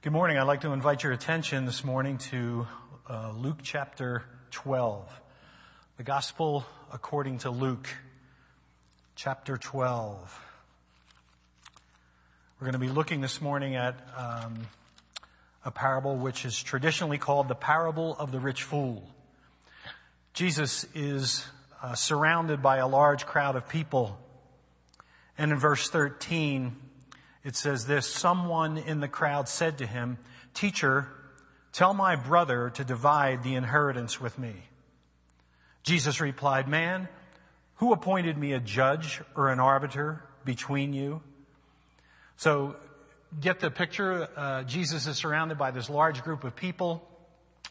Good morning. I'd like to invite your attention this morning to uh, Luke chapter 12. The Gospel according to Luke chapter 12. We're going to be looking this morning at um, a parable which is traditionally called the parable of the rich fool. Jesus is uh, surrounded by a large crowd of people. And in verse 13, it says this, someone in the crowd said to him, teacher, tell my brother to divide the inheritance with me. Jesus replied, man, who appointed me a judge or an arbiter between you? So get the picture. Uh, Jesus is surrounded by this large group of people,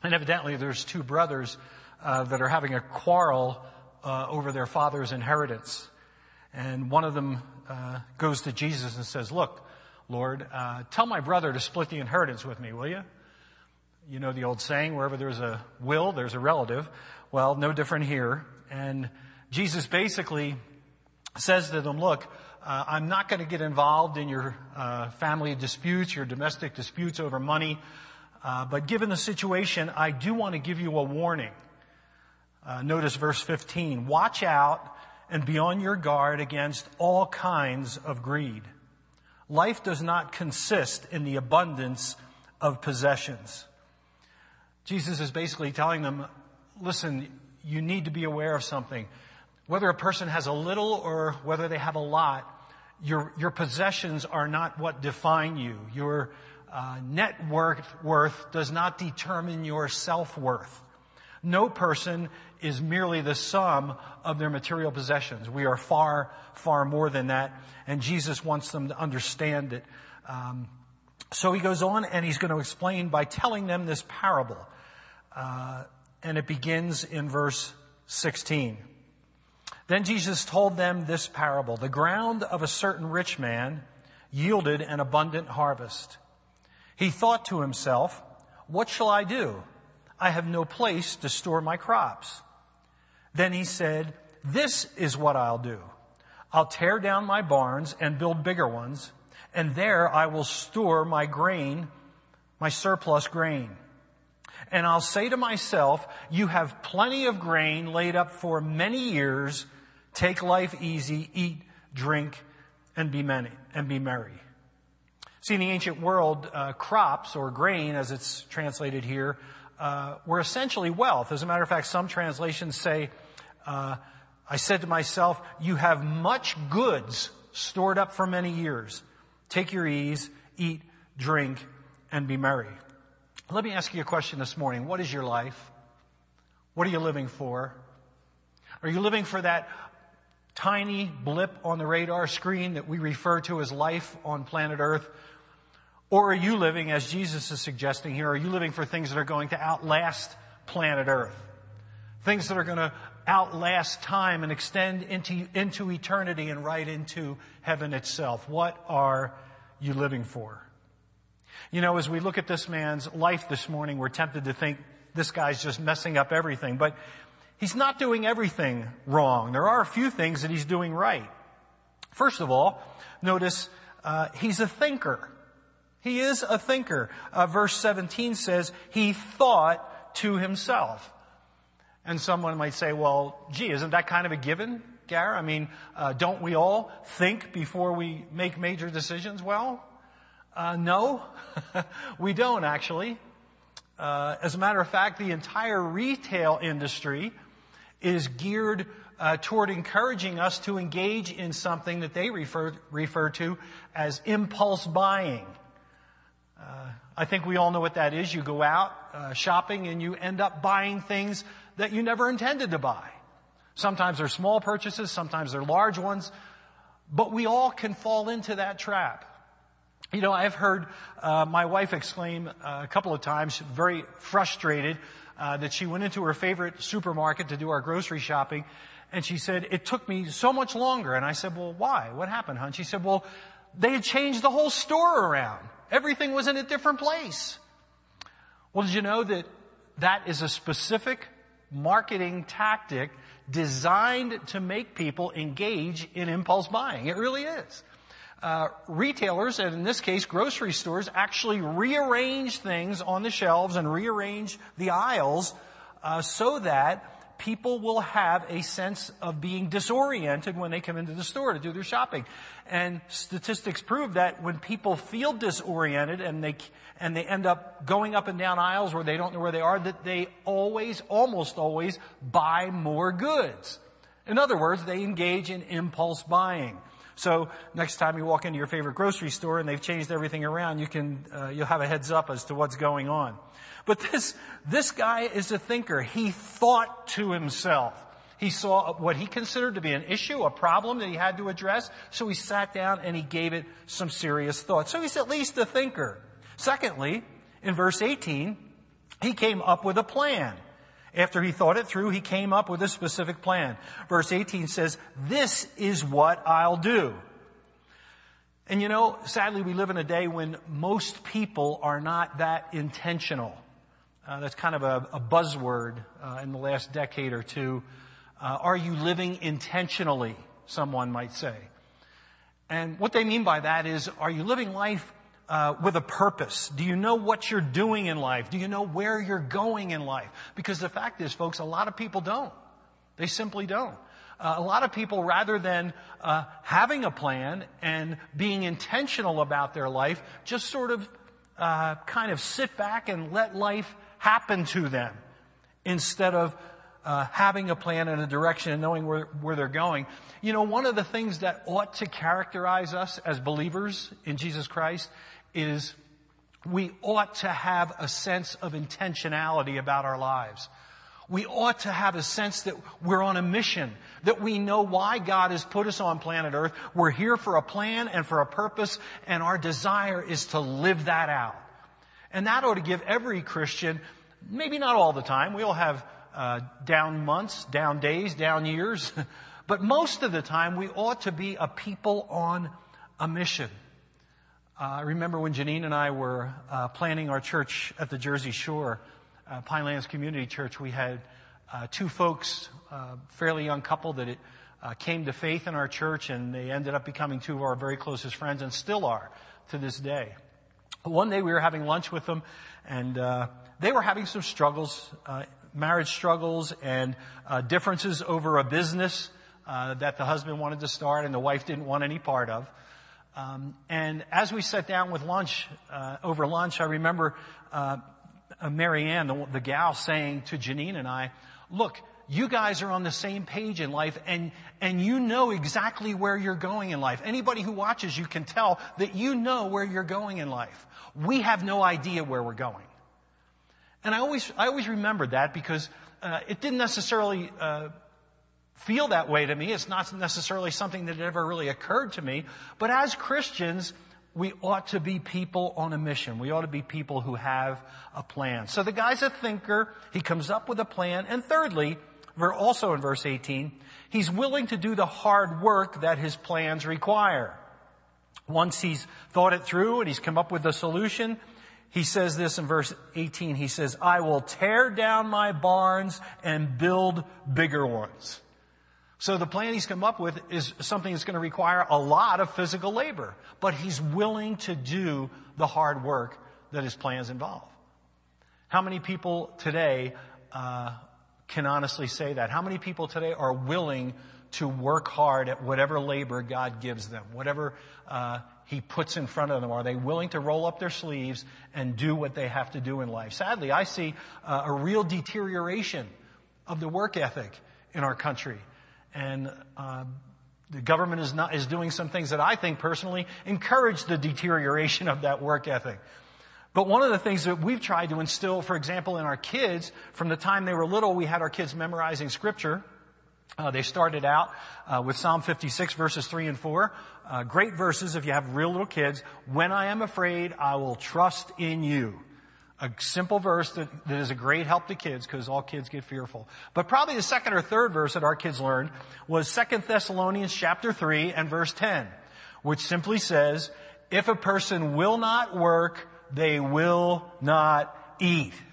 and evidently there's two brothers uh, that are having a quarrel uh, over their father's inheritance. And one of them uh, goes to Jesus and says, "Look, Lord, uh, tell my brother to split the inheritance with me, will you? You know the old saying, wherever there's a will, there's a relative. Well, no different here. And Jesus basically says to them, look, uh, I'm not going to get involved in your uh, family disputes, your domestic disputes over money, uh, but given the situation, I do want to give you a warning. Uh, notice verse 15. Watch out and be on your guard against all kinds of greed. Life does not consist in the abundance of possessions. Jesus is basically telling them, listen, you need to be aware of something. Whether a person has a little or whether they have a lot, your, your possessions are not what define you. Your uh, net worth, worth does not determine your self-worth. No person is merely the sum of their material possessions. We are far, far more than that, and Jesus wants them to understand it. Um, so he goes on and he's going to explain by telling them this parable. Uh, and it begins in verse 16. Then Jesus told them this parable. The ground of a certain rich man yielded an abundant harvest. He thought to himself, what shall I do? I have no place to store my crops. Then he said, this is what I'll do. I'll tear down my barns and build bigger ones, and there I will store my grain, my surplus grain. And I'll say to myself, you have plenty of grain laid up for many years. Take life easy, eat, drink, and be many, and be merry. See, in the ancient world, uh, crops or grain, as it's translated here, uh, were essentially wealth. As a matter of fact, some translations say, uh, I said to myself, you have much goods stored up for many years. Take your ease, eat, drink, and be merry. Let me ask you a question this morning. What is your life? What are you living for? Are you living for that tiny blip on the radar screen that we refer to as life on planet Earth? Or are you living, as Jesus is suggesting here, are you living for things that are going to outlast planet Earth? Things that are going to outlast time and extend into, into eternity and right into heaven itself. What are you living for? You know, as we look at this man's life this morning, we're tempted to think this guy's just messing up everything, but he's not doing everything wrong. There are a few things that he's doing right. First of all, notice uh, he's a thinker. He is a thinker. Uh, verse 17 says, he thought to himself. And someone might say, well, gee, isn't that kind of a given, Gar? I mean, uh, don't we all think before we make major decisions? Well, uh, no, we don't actually. Uh, as a matter of fact, the entire retail industry is geared uh, toward encouraging us to engage in something that they refer refer to as impulse buying. Uh, I think we all know what that is. You go out uh, shopping and you end up buying things that you never intended to buy. Sometimes they're small purchases, sometimes they're large ones, but we all can fall into that trap. You know, I've heard uh, my wife exclaim uh, a couple of times, very frustrated, uh, that she went into her favorite supermarket to do our grocery shopping, and she said, it took me so much longer. And I said, well, why? What happened, hon? She said, well, they had changed the whole store around. Everything was in a different place. Well, did you know that that is a specific marketing tactic designed to make people engage in impulse buying? It really is. uh, retailers, and in this case grocery stores, actually rearrange things on the shelves and rearrange the aisles uh, so that people will have a sense of being disoriented when they come into the store to do their shopping. And statistics prove that when people feel disoriented and they and they end up going up and down aisles where they don't know where they are, that they always, almost always, buy more goods. In other words, they engage in impulse buying. So next time you walk into your favorite grocery store and they've changed everything around, you can uh, you'll have a heads up as to what's going on. But this this guy is a thinker. He thought to himself. He saw what he considered to be an issue, a problem that he had to address. So he sat down and he gave it some serious thought. So he's at least a thinker. Secondly, in verse 18, he came up with a plan. After he thought it through, he came up with a specific plan. Verse 18 says, this is what I'll do. And you know, sadly, we live in a day when most people are not that intentional. Uh, that's kind of a, a buzzword uh, in the last decade or two. Uh, are you living intentionally? Someone might say. And what they mean by that is, are you living life uh, with a purpose? Do you know what you're doing in life? Do you know where you're going in life? Because the fact is, folks, a lot of people don't. They simply don't. Uh, a lot of people, rather than uh, having a plan and being intentional about their life, just sort of uh, kind of sit back and let life happen to them instead of uh, having a plan and a direction and knowing where, where they're going. You know, one of the things that ought to characterize us as believers in Jesus Christ is we ought to have a sense of intentionality about our lives. We ought to have a sense that we're on a mission, that we know why God has put us on planet Earth. We're here for a plan and for a purpose, and our desire is to live that out. And that ought to give every Christian, maybe not all the time, we all have uh, down months, down days, down years, but most of the time we ought to be a people on a mission. Uh, I remember when Janine and I were uh, planning our church at the Jersey Shore, uh, Pinelands Community Church, we had uh, two folks, uh, fairly young couple that it, uh, came to faith in our church and they ended up becoming two of our very closest friends and still are to this day. One day we were having lunch with them and they were having some struggles, marriage struggles and differences over a business that the husband wanted to start and the wife didn't want any part of. Um, and as we sat down with lunch, uh, over lunch, I remember uh, uh, Marianne, the, the gal, saying to Janine and I, "Look, you guys are on the same page in life, and and you know exactly where you're going in life. Anybody who watches you can tell that you know where you're going in life. We have no idea where we're going." And I always I always remembered that because uh, it didn't necessarily uh, feel that way to me. It's not necessarily something that ever really occurred to me. But as Christians, we ought to be people on a mission. We ought to be people who have a plan. So the guy's a thinker. He comes up with a plan. And thirdly, also in verse 18, he's willing to do the hard work that his plans require. Once he's thought it through and he's come up with a solution, he says this in verse 18. He says, I will tear down my barns and build bigger ones. So the plan he's come up with is something that's going to require a lot of physical labor, but he's willing to do the hard work that his plans involve. How many people today uh, can honestly say that? How many people today are willing to work hard at whatever labor God gives them, whatever uh, He puts in front of them? Are they willing to roll up their sleeves and do what they have to do in life? Sadly, I see uh, a real deterioration of the work ethic in our country and uh, the government is not is doing some things that I think personally encourage the deterioration of that work ethic. But one of the things that we've tried to instill, for example, in our kids, from the time they were little, we had our kids memorizing scripture. Uh, they started out uh, with Psalm 56 verses 3 and 4. Uh, great verses if you have real little kids. When I am afraid, I will trust in you a simple verse that, that is a great help to kids because all kids get fearful. But probably the second or third verse that our kids learned was Second Thessalonians chapter 3 and verse 10, which simply says, if a person will not work, they will not eat.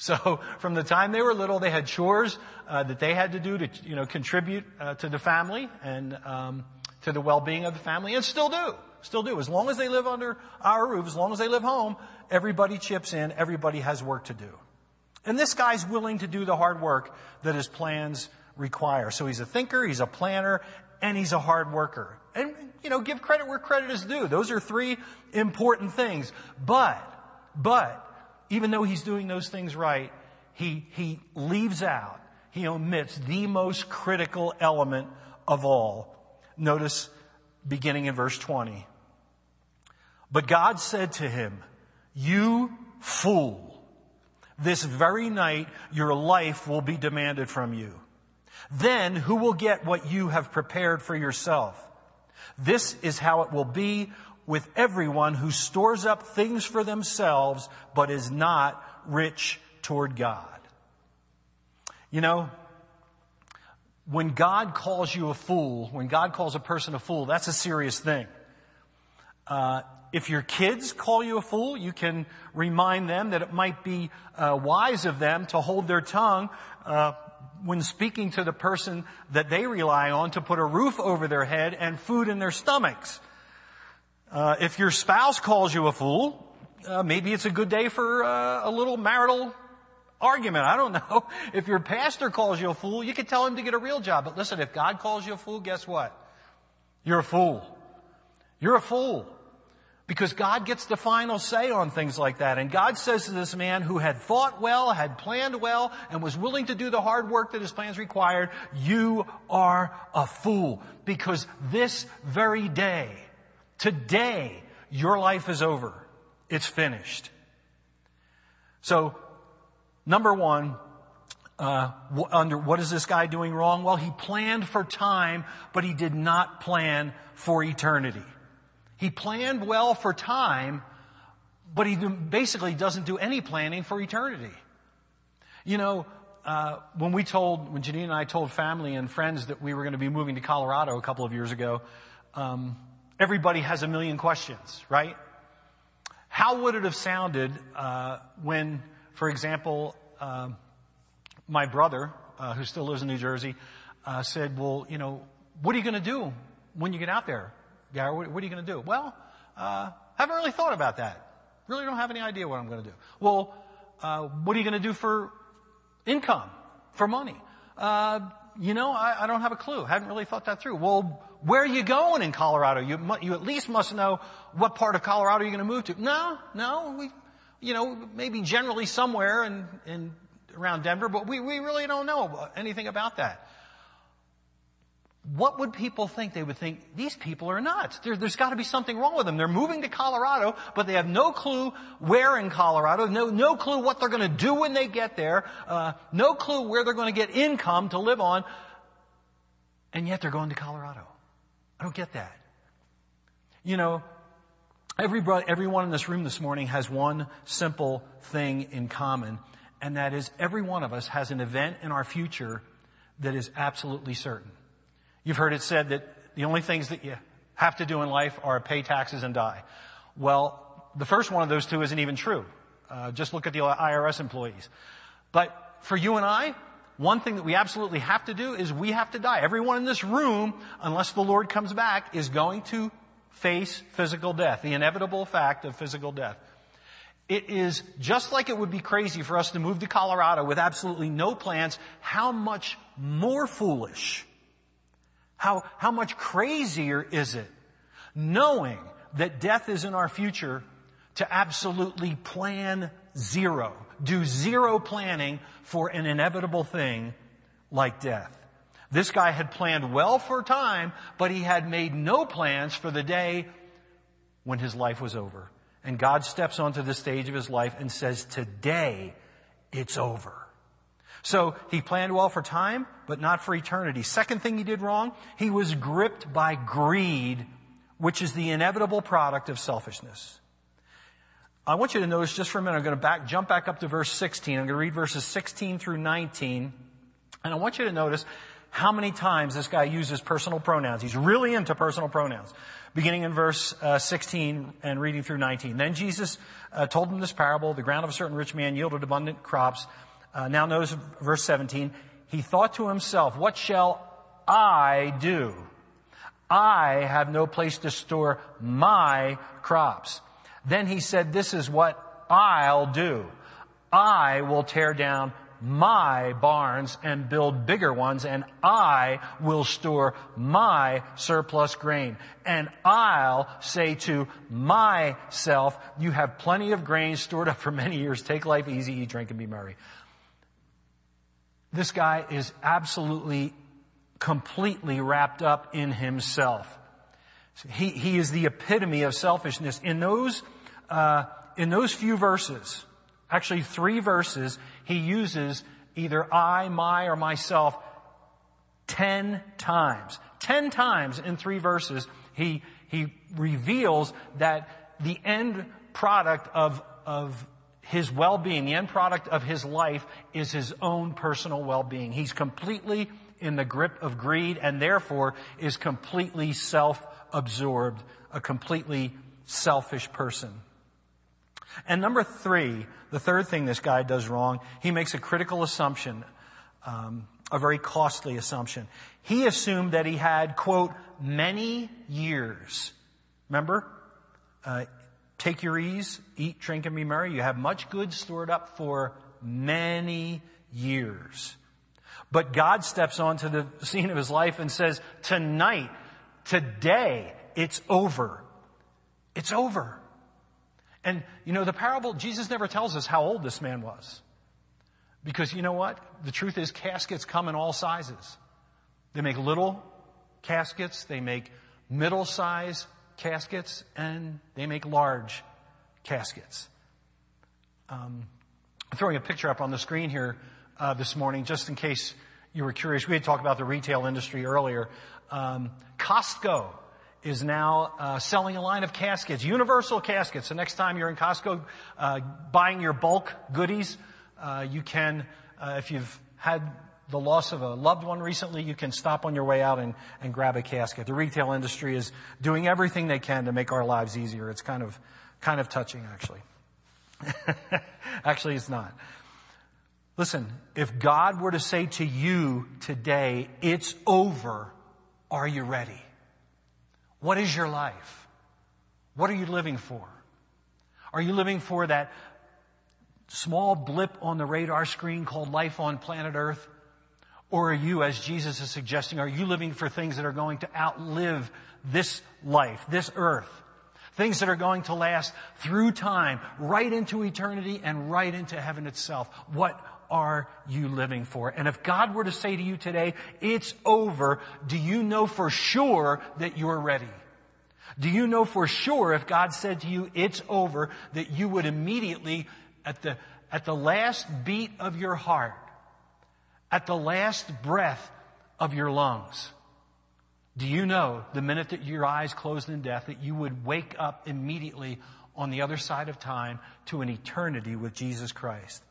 So from the time they were little, they had chores uh, that they had to do to you know contribute uh, to the family and um, to the well-being of the family and still do. Still do. As long as they live under our roof, as long as they live home, everybody chips in, everybody has work to do. And this guy's willing to do the hard work that his plans require. So he's a thinker, he's a planner, and he's a hard worker. And, you know, give credit where credit is due. Those are three important things. But, but, even though he's doing those things right, he, he leaves out, he omits the most critical element of all. Notice beginning in verse 20. But God said to him, you fool, this very night your life will be demanded from you. Then who will get what you have prepared for yourself? This is how it will be with everyone who stores up things for themselves, but is not rich toward God. You know, when God calls you a fool, when God calls a person a fool, that's a serious thing. Uh, if your kids call you a fool, you can remind them that it might be uh, wise of them to hold their tongue uh, when speaking to the person that they rely on to put a roof over their head and food in their stomachs. Uh, if your spouse calls you a fool, uh, maybe it's a good day for uh, a little marital argument. I don't know. If your pastor calls you a fool, you can tell him to get a real job. But listen, if God calls you a fool, guess what? You're a fool. You're a fool. Because God gets the final say on things like that. And God says to this man who had thought well, had planned well, and was willing to do the hard work that his plans required, you are a fool. Because this very day, today, your life is over. It's finished. So, number one, uh, under what is this guy doing wrong? Well, he planned for time, but he did not plan for eternity. He planned well for time, but he basically doesn't do any planning for eternity. You know, uh, when we told, when Janine and I told family and friends that we were going to be moving to Colorado a couple of years ago, um, everybody has a million questions, right? How would it have sounded uh, when, for example, uh, my brother, uh, who still lives in New Jersey, uh, said, "Well, you know, what are you going to do when you get out there? Gary, what, what are you going to do? Well, uh, haven't really thought about that. Really don't have any idea what I'm going to do. Well, uh, what are you going to do for income, for money? Uh, you know, I, I, don't have a clue. Haven't really thought that through. Well, where are you going in Colorado? You, you at least must know what part of Colorado you're going to move to. No, no, we, you know, maybe generally somewhere in, in around Denver, but we, we really don't know anything about that what would people think? They would think, these people are nuts. There has got to be something wrong with them. They're moving to Colorado, but they have no clue where in Colorado, no, no clue what they're to do when they get there, uh, no clue where they're to get income to live on, and yet they're going to Colorado. I don't get that. You know, everybody, everyone in this room this morning has one simple thing in common, and that is every one of us has an event in our future that is absolutely certain. You've heard it said that the only things that you have to do in life are pay taxes and die. Well, the first one of those two isn't even true. Uh, just look at the IRS employees. But for you and I, one thing that we absolutely have to do is we have to die. Everyone in this room, unless the Lord comes back, is going to face physical death, the inevitable fact of physical death. It is just like it would be crazy for us to move to Colorado with absolutely no plans, how much more foolish how, how much crazier is it knowing that death is in our future to absolutely plan zero, do zero planning for an inevitable thing like death. This guy had planned well for time, but he had made no plans for the day when his life was over. And God steps onto the stage of his life and says, today it's over. So he planned well for time, but not for eternity. Second thing he did wrong, he was gripped by greed, which is the inevitable product of selfishness. I want you to notice just for a minute, I'm going to back, jump back up to verse 16. I'm going to read verses 16 through 19. And I want you to notice how many times this guy uses personal pronouns. He's really into personal pronouns. Beginning in verse uh, 16 and reading through 19. Then Jesus uh, told them this parable. The ground of a certain rich man yielded abundant crops. Uh, now notice verse 17. He thought to himself, what shall I do? I have no place to store my crops. Then he said, this is what I'll do. I will tear down my barns and build bigger ones and I will store my surplus grain. And I'll say to myself, you have plenty of grain stored up for many years. Take life easy, eat, drink, and be merry. This guy is absolutely, completely wrapped up in himself. He, he is the epitome of selfishness. In those, uh, in those few verses, actually three verses, he uses either I, my, or myself ten times. Ten times in three verses, he, he reveals that the end product of, of his well-being, the end product of his life is his own personal well-being. He's completely in the grip of greed and therefore is completely self-absorbed, a completely selfish person. And number three, the third thing this guy does wrong, he makes a critical assumption, um, a very costly assumption. He assumed that he had, quote, many years. Remember? Uh, take your ease, eat, drink, and be merry. You have much good stored up for many years. But God steps onto the scene of his life and says, tonight, today, it's over. It's over. And, you know, the parable, Jesus never tells us how old this man was. Because you know what? The truth is caskets come in all sizes. They make little caskets, they make middle size caskets, and they make large caskets. Um, I'm throwing a picture up on the screen here uh, this morning, just in case you were curious. We had talked about the retail industry earlier. Um, Costco is now uh, selling a line of caskets, universal caskets. The next time you're in Costco uh, buying your bulk goodies, uh, you can, uh, if you've had the loss of a loved one recently, you can stop on your way out and, and grab a casket. The retail industry is doing everything they can to make our lives easier. It's kind of, kind of touching, actually. actually, it's not. Listen, if God were to say to you today, it's over, are you ready? What is your life? What are you living for? Are you living for that small blip on the radar screen called life on planet Earth? Or are you, as Jesus is suggesting, are you living for things that are going to outlive this life, this earth? Things that are going to last through time, right into eternity and right into heaven itself. What are you living for? And if God were to say to you today, it's over, do you know for sure that you're ready? Do you know for sure if God said to you, it's over, that you would immediately, at the, at the last beat of your heart, at the last breath of your lungs, do you know the minute that your eyes closed in death that you would wake up immediately on the other side of time to an eternity with Jesus Christ?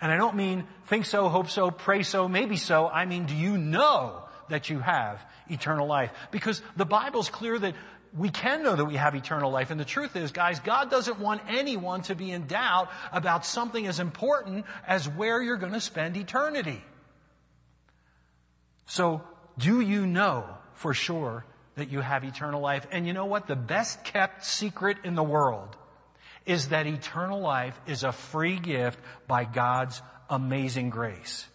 And I don't mean think so, hope so, pray so, maybe so. I mean, do you know that you have eternal life? Because the Bible's clear that we can know that we have eternal life. And the truth is, guys, God doesn't want anyone to be in doubt about something as important as where you're going to spend eternity. So, do you know for sure that you have eternal life? And you know what? The best kept secret in the world is that eternal life is a free gift by God's amazing grace.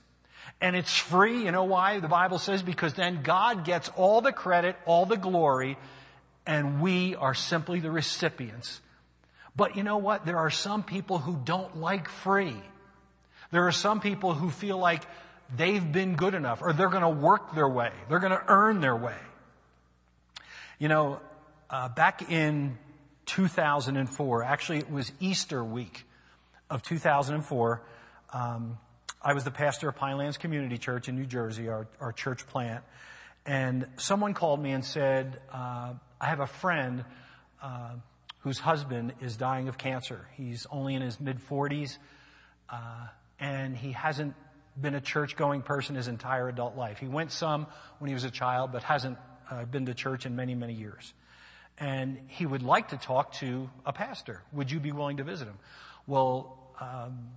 And it's free, you know why? The Bible says because then God gets all the credit, all the glory, and we are simply the recipients. But you know what? There are some people who don't like free. There are some people who feel like they've been good enough or they're going to work their way. They're going to earn their way. You know, uh, back in 2004. Actually, it was Easter week of 2004. Um, I was the pastor of Pinelands Community Church in New Jersey, our, our church plant. And someone called me and said, uh, I have a friend uh, whose husband is dying of cancer. He's only in his mid 40s, uh, and he hasn't been a church going person his entire adult life. He went some when he was a child, but hasn't uh, been to church in many, many years and he would like to talk to a pastor. Would you be willing to visit him? Well, um,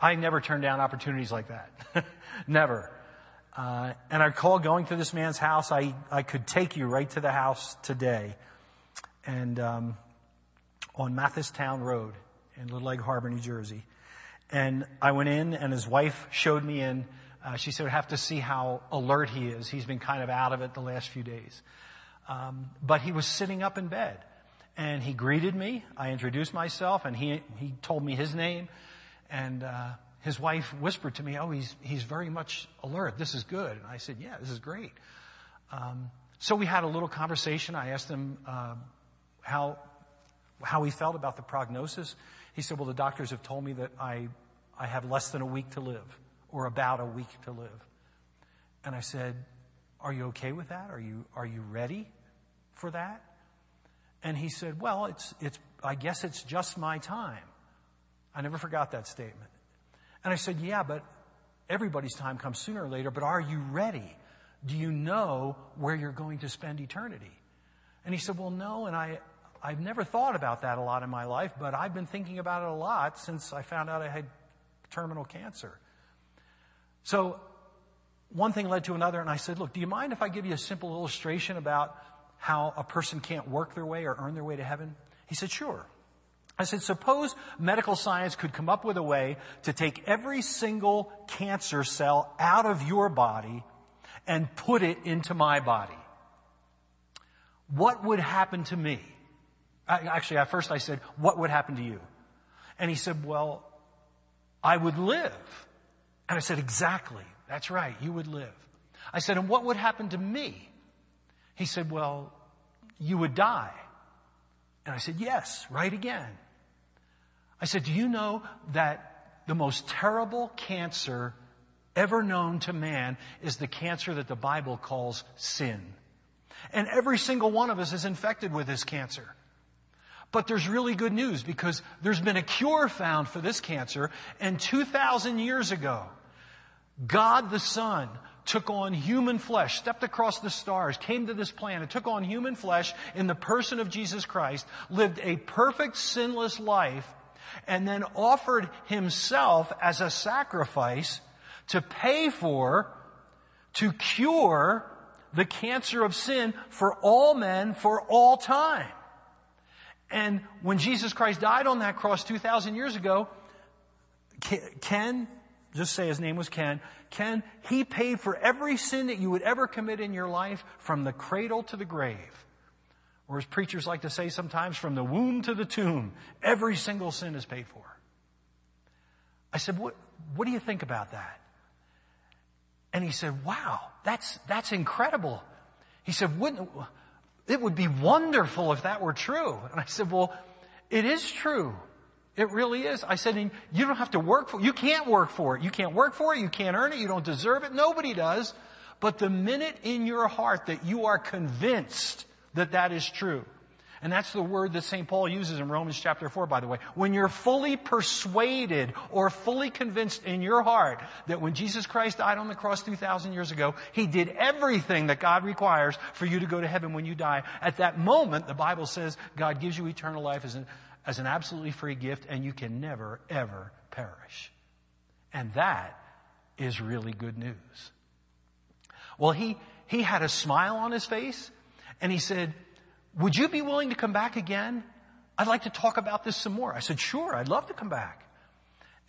I never turn down opportunities like that. never. Uh, and I recall going to this man's house. I, I could take you right to the house today. And um, on Mathistown Road in Little Egg Harbor, New Jersey. And I went in, and his wife showed me in. Uh, she said, I have to see how alert he is. He's been kind of out of it the last few days. Um, but he was sitting up in bed. And he greeted me. I introduced myself, and he, he told me his name. And uh, his wife whispered to me, "Oh, he's he's very much alert. This is good." And I said, "Yeah, this is great." Um, so we had a little conversation. I asked him uh, how how he felt about the prognosis. He said, "Well, the doctors have told me that I I have less than a week to live, or about a week to live." And I said, "Are you okay with that? Are you are you ready for that?" And he said, "Well, it's it's I guess it's just my time." I never forgot that statement. And I said, Yeah, but everybody's time comes sooner or later, but are you ready? Do you know where you're going to spend eternity? And he said, Well, no, and I, I've never thought about that a lot in my life, but I've been thinking about it a lot since I found out I had terminal cancer. So one thing led to another, and I said, Look, do you mind if I give you a simple illustration about how a person can't work their way or earn their way to heaven? He said, Sure. I said, suppose medical science could come up with a way to take every single cancer cell out of your body and put it into my body. What would happen to me? I, Actually, at first I said, what would happen to you? And he said, well, I would live. And I said, exactly. That's right. You would live. I said, and what would happen to me? He said, well, you would die. And I said, yes, right again. I said, Do you know that the most terrible cancer ever known to man is the cancer that the Bible calls sin? And every single one of us is infected with this cancer. But there's really good news because there's been a cure found for this cancer. And 2,000 years ago, God the Son took on human flesh, stepped across the stars, came to this planet, took on human flesh in the person of Jesus Christ, lived a perfect sinless life, and then offered himself as a sacrifice to pay for, to cure the cancer of sin for all men for all time. And when Jesus Christ died on that cross 2,000 years ago, Ken, just say his name was Ken, Ken, he paid for every sin that you would ever commit in your life from the cradle to the grave or as preachers like to say sometimes, from the womb to the tomb, every single sin is paid for. I said, what, what do you think about that? And he said, wow, that's, that's incredible. He said, wouldn't, it would be wonderful if that were true. And I said, well, it is true. It really is. I said, you don't have to work for it. You can't work for it. You can't work for it. You can't earn it. You don't deserve it. Nobody does. But the minute in your heart that you are convinced that that is true. And that's the word that St. Paul uses in Romans chapter 4, by the way. When you're fully persuaded or fully convinced in your heart that when Jesus Christ died on the cross 2,000 years ago, He did everything that God requires for you to go to heaven when you die. At that moment, the Bible says God gives you eternal life as an, as an absolutely free gift and you can never, ever perish. And that is really good news. Well, he, he had a smile on his face and he said, would you be willing to come back again? I'd like to talk about this some more. I said, sure, I'd love to come back.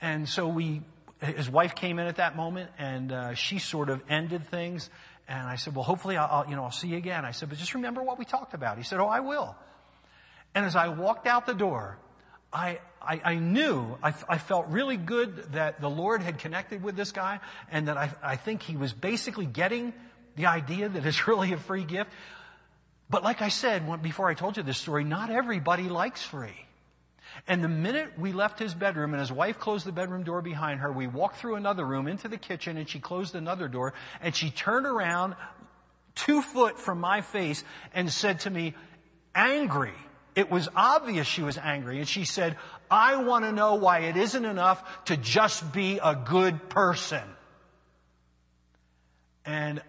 And so we, his wife came in at that moment and uh, she sort of ended things. And I said, well, hopefully I'll, you know, I'll see you again. I said, but just remember what we talked about. He said, oh, I will. And as I walked out the door, I, I, I knew, I, I, felt really good that the Lord had connected with this guy and that I, I think he was basically getting the idea that it's really a free gift. But like I said before I told you this story, not everybody likes free. And the minute we left his bedroom and his wife closed the bedroom door behind her, we walked through another room into the kitchen and she closed another door and she turned around two foot from my face and said to me, angry. It was obvious she was angry and she said, I want to know why it isn't enough to just be a good person. And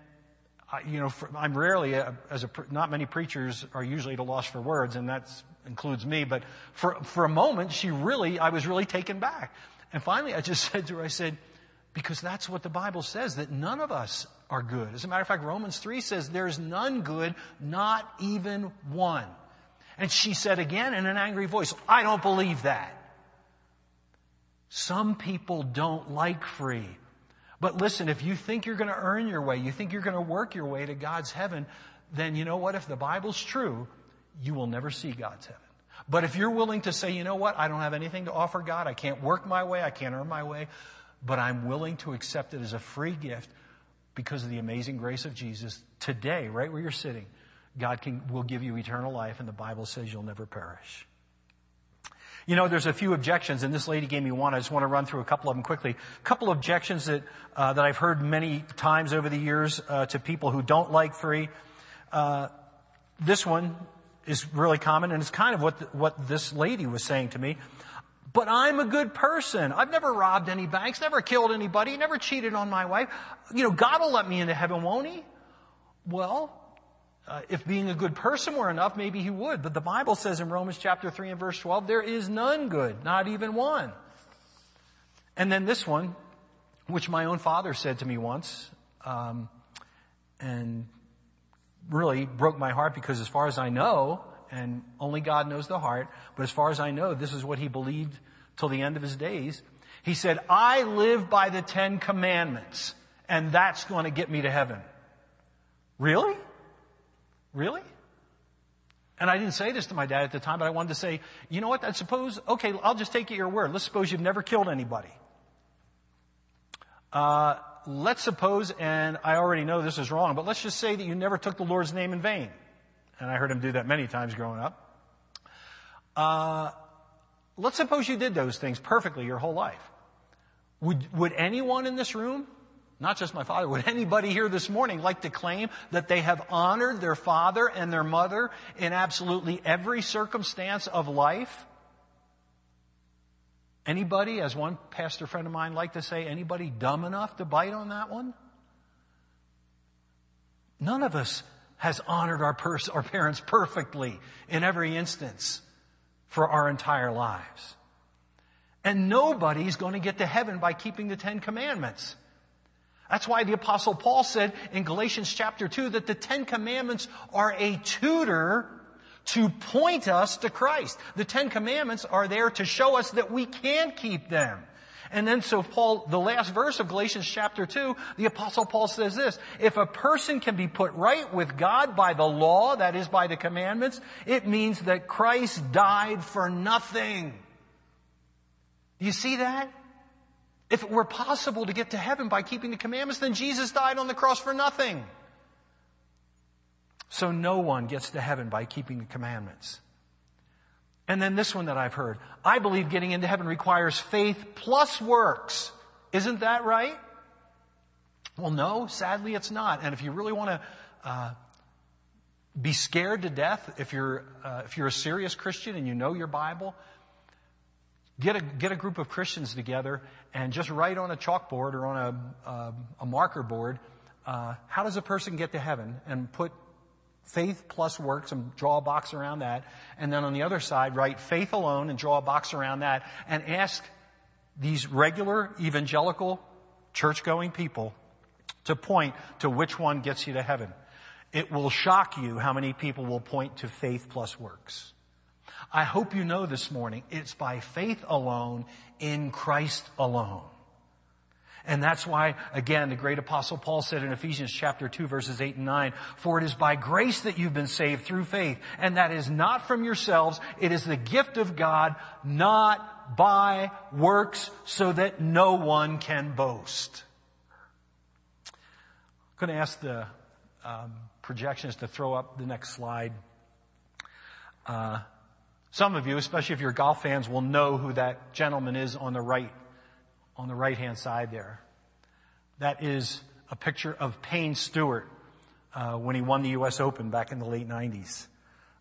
you know, I'm rarely, a, as a, not many preachers are usually at a loss for words, and that includes me, but for, for a moment, she really, I was really taken back. And finally, I just said to her, I said, because that's what the Bible says, that none of us are good. As a matter of fact, Romans 3 says there's none good, not even one. And she said again in an angry voice, I don't believe that. Some people don't like free. But listen, if you think you're going to earn your way, you think you're going to work your way to God's heaven, then you know what? If the Bible's true, you will never see God's heaven. But if you're willing to say, you know what? I don't have anything to offer God. I can't work my way. I can't earn my way. But I'm willing to accept it as a free gift because of the amazing grace of Jesus. Today, right where you're sitting, God can, will give you eternal life and the Bible says you'll never perish. You know, there's a few objections, and this lady gave me one. I just want to run through a couple of them quickly. A couple of objections that uh, that I've heard many times over the years uh, to people who don't like free. Uh, this one is really common, and it's kind of what the, what this lady was saying to me. But I'm a good person. I've never robbed any banks, never killed anybody, never cheated on my wife. You know, God will let me into heaven, won't He? Well, uh, if being a good person were enough, maybe he would. But the Bible says in Romans chapter 3 and verse 12, there is none good, not even one. And then this one, which my own father said to me once, um, and really broke my heart because as far as I know, and only God knows the heart, but as far as I know, this is what he believed till the end of his days. He said, I live by the Ten Commandments, and that's going to get me to heaven. Really? Really? And I didn't say this to my dad at the time, but I wanted to say, you know what? I suppose, okay, I'll just take it your word. Let's suppose you've never killed anybody. Uh, let's suppose, and I already know this is wrong, but let's just say that you never took the Lord's name in vain. And I heard him do that many times growing up. Uh, let's suppose you did those things perfectly your whole life. Would, would anyone in this room not just my father, would anybody here this morning like to claim that they have honored their father and their mother in absolutely every circumstance of life? Anybody, as one pastor friend of mine liked to say, anybody dumb enough to bite on that one? None of us has honored our, pers- our parents perfectly in every instance for our entire lives. And nobody's going to get to heaven by keeping the Ten Commandments. That's why the apostle Paul said in Galatians chapter 2 that the Ten Commandments are a tutor to point us to Christ. The Ten Commandments are there to show us that we can keep them. And then so Paul, the last verse of Galatians chapter 2, the apostle Paul says this, if a person can be put right with God by the law, that is by the commandments, it means that Christ died for nothing. Do you see that? If it were possible to get to heaven by keeping the commandments, then Jesus died on the cross for nothing. So no one gets to heaven by keeping the commandments. And then this one that I've heard. I believe getting into heaven requires faith plus works. Isn't that right? Well, no, sadly it's not. And if you really want to uh, be scared to death, if you're, uh, if you're a serious Christian and you know your Bible, get a, get a group of Christians together and just write on a chalkboard or on a, a, a marker board, uh, how does a person get to heaven? And put faith plus works and draw a box around that. And then on the other side, write faith alone and draw a box around that and ask these regular evangelical church going people to point to which one gets you to heaven. It will shock you how many people will point to faith plus works. I hope you know this morning it's by faith alone in Christ alone. And that's why, again, the great apostle Paul said in Ephesians chapter 2 verses 8 and 9, for it is by grace that you've been saved through faith, and that is not from yourselves, it is the gift of God, not by works, so that no one can boast. I'm going to ask the um, to throw up the next slide. Uh, some of you, especially if you're golf fans, will know who that gentleman is on the right, on the right hand side there. That is a picture of Payne Stewart uh, when he won the U.S. Open back in the late 90s.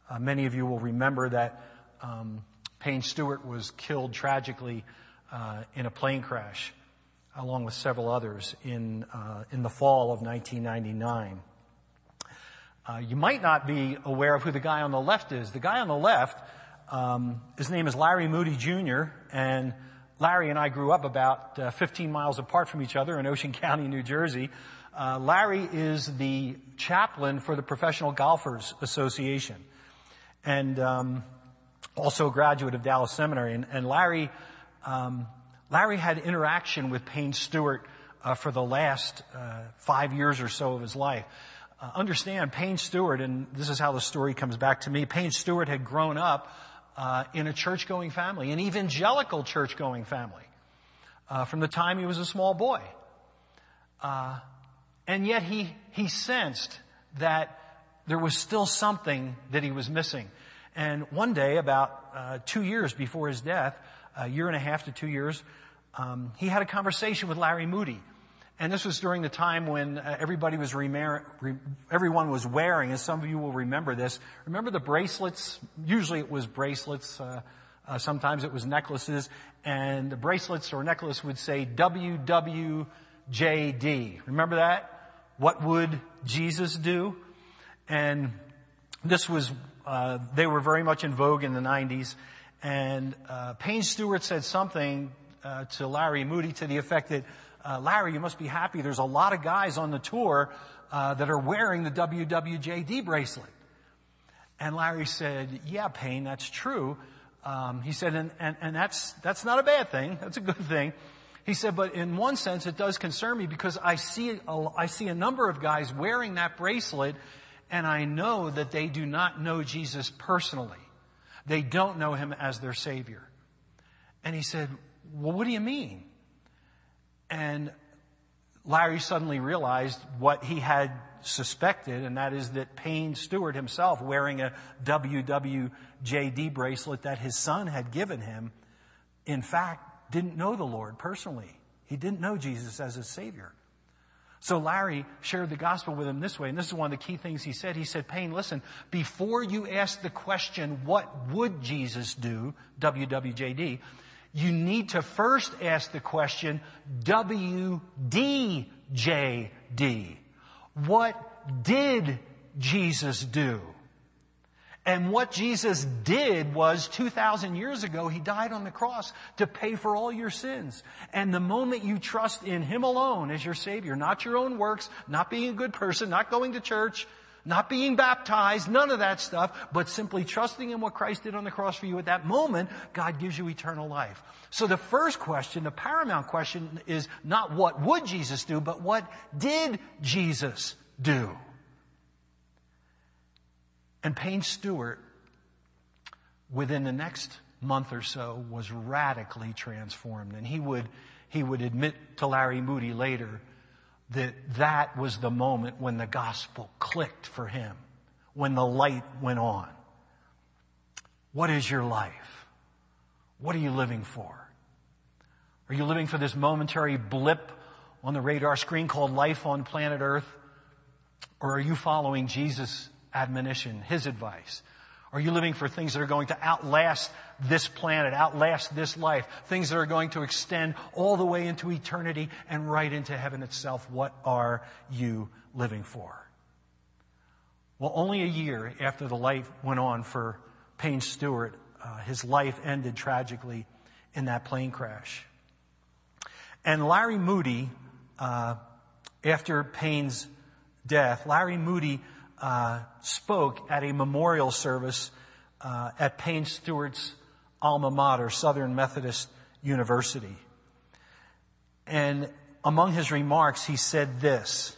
Uh, many of you will remember that um, Payne Stewart was killed tragically uh, in a plane crash, along with several others in uh, in the fall of 1999. Uh, you might not be aware of who the guy on the left is. The guy on the left um, his name is Larry Moody Jr., and Larry and I grew up about uh, 15 miles apart from each other in Ocean County, New Jersey. Uh, Larry is the chaplain for the Professional Golfers Association, and um, also a graduate of Dallas Seminary. And, and Larry, um, Larry had interaction with Payne Stewart uh, for the last uh, five years or so of his life. Uh, understand, Payne Stewart, and this is how the story comes back to me. Payne Stewart had grown up uh, in a church-going family, an evangelical church-going family, uh, from the time he was a small boy. Uh, and yet he he sensed that there was still something that he was missing. And one day, about two years before his death, a year and a half to two years, um, he had a conversation with Larry Moody. And this was during the time when uh, everybody was remar- re- everyone was wearing, and some of you will remember this. Remember the bracelets? Usually it was bracelets. Uh, uh, sometimes it was necklaces, and the bracelets or necklace would say WWJD. Remember that? What would Jesus do? And this was uh, they were very much in vogue in the 90s. And uh, Payne Stewart said something uh, to Larry Moody to the effect that, uh, Larry, you must be happy. There's a lot of guys on the tour uh, that are wearing the WWJD bracelet. And Larry said, yeah, Payne, that's true. Um, he said, and, and, and that's, that's not a bad thing. That's a good thing. He said, but in one sense, it does concern me because I see, a, I see a number of guys wearing that bracelet and I know that they do not know Jesus personally. They don't know him as their Savior. And he said, well, what do you mean? And Larry suddenly realized what he had suspected, and that is that Payne Stewart himself, wearing a WWJD bracelet that his son had given him, in fact, didn't know the Lord personally. He didn't know Jesus as his Savior. So Larry shared the gospel with him this way, and this is one of the key things he said. He said, Payne, listen, before you ask the question, what would Jesus do, WWJD, you need to first ask the question, WDJD. What did Jesus do? And what Jesus did was 2,000 years ago, He died on the cross to pay for all your sins. And the moment you trust in Him alone as your Savior, not your own works, not being a good person, not going to church, not being baptized, none of that stuff, but simply trusting in what Christ did on the cross for you at that moment, God gives you eternal life. So the first question, the paramount question is not what would Jesus do, but what did Jesus do? And Payne Stewart, within the next month or so, was radically transformed. And he would, he would admit to Larry Moody later that that was the moment when the gospel clicked for him, when the light went on. What is your life? What are you living for? Are you living for this momentary blip on the radar screen called life on planet Earth? Or are you following Jesus' admonition, His advice? Are you living for things that are going to outlast this planet, outlast this life, things that are going to extend all the way into eternity and right into heaven itself? What are you living for? Well, only a year after the light went on for Payne Stewart, uh, his life ended tragically in that plane crash. And Larry Moody, uh, after Payne's death, Larry Moody uh, spoke at a memorial service uh, at Payne Stewart's alma mater, Southern Methodist University. And among his remarks, he said this,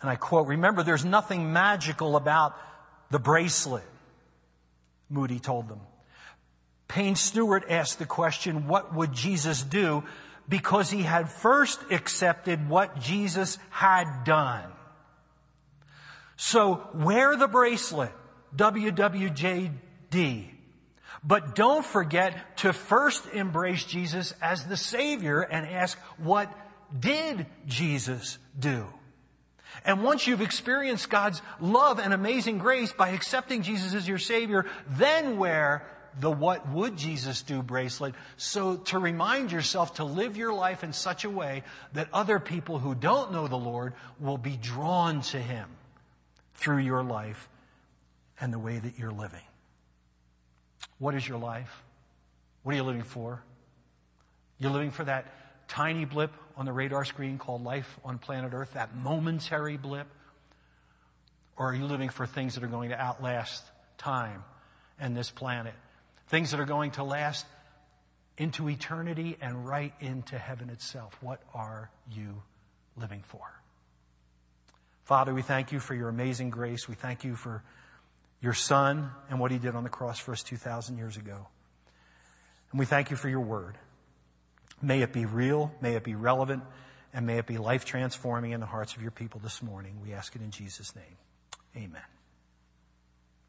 and I quote, remember, there's nothing magical about the bracelet, Moody told them. Payne Stewart asked the question, what would Jesus do? Because he had first accepted what Jesus had done. So wear the bracelet, WWJD. But don't forget to first embrace Jesus as the Savior and ask, what did Jesus do? And once you've experienced God's love and amazing grace by accepting Jesus as your Savior, then wear the what would Jesus do bracelet so to remind yourself to live your life in such a way that other people who don't know the Lord will be drawn to Him through your life and the way that you're living. What is your life? What are you living for? You're living for that tiny blip on the radar screen called life on planet Earth, that momentary blip? Or are you living for things that are going to outlast time and this planet? Things that are going to last into eternity and right into heaven itself. What are you living for? Father, we thank you for your amazing grace. We thank you for your son and what he did on the cross for us 2,000 years ago. And we thank you for your word. May it be real, may it be relevant, and may it be life transforming in the hearts of your people this morning. We ask it in Jesus' name. Amen.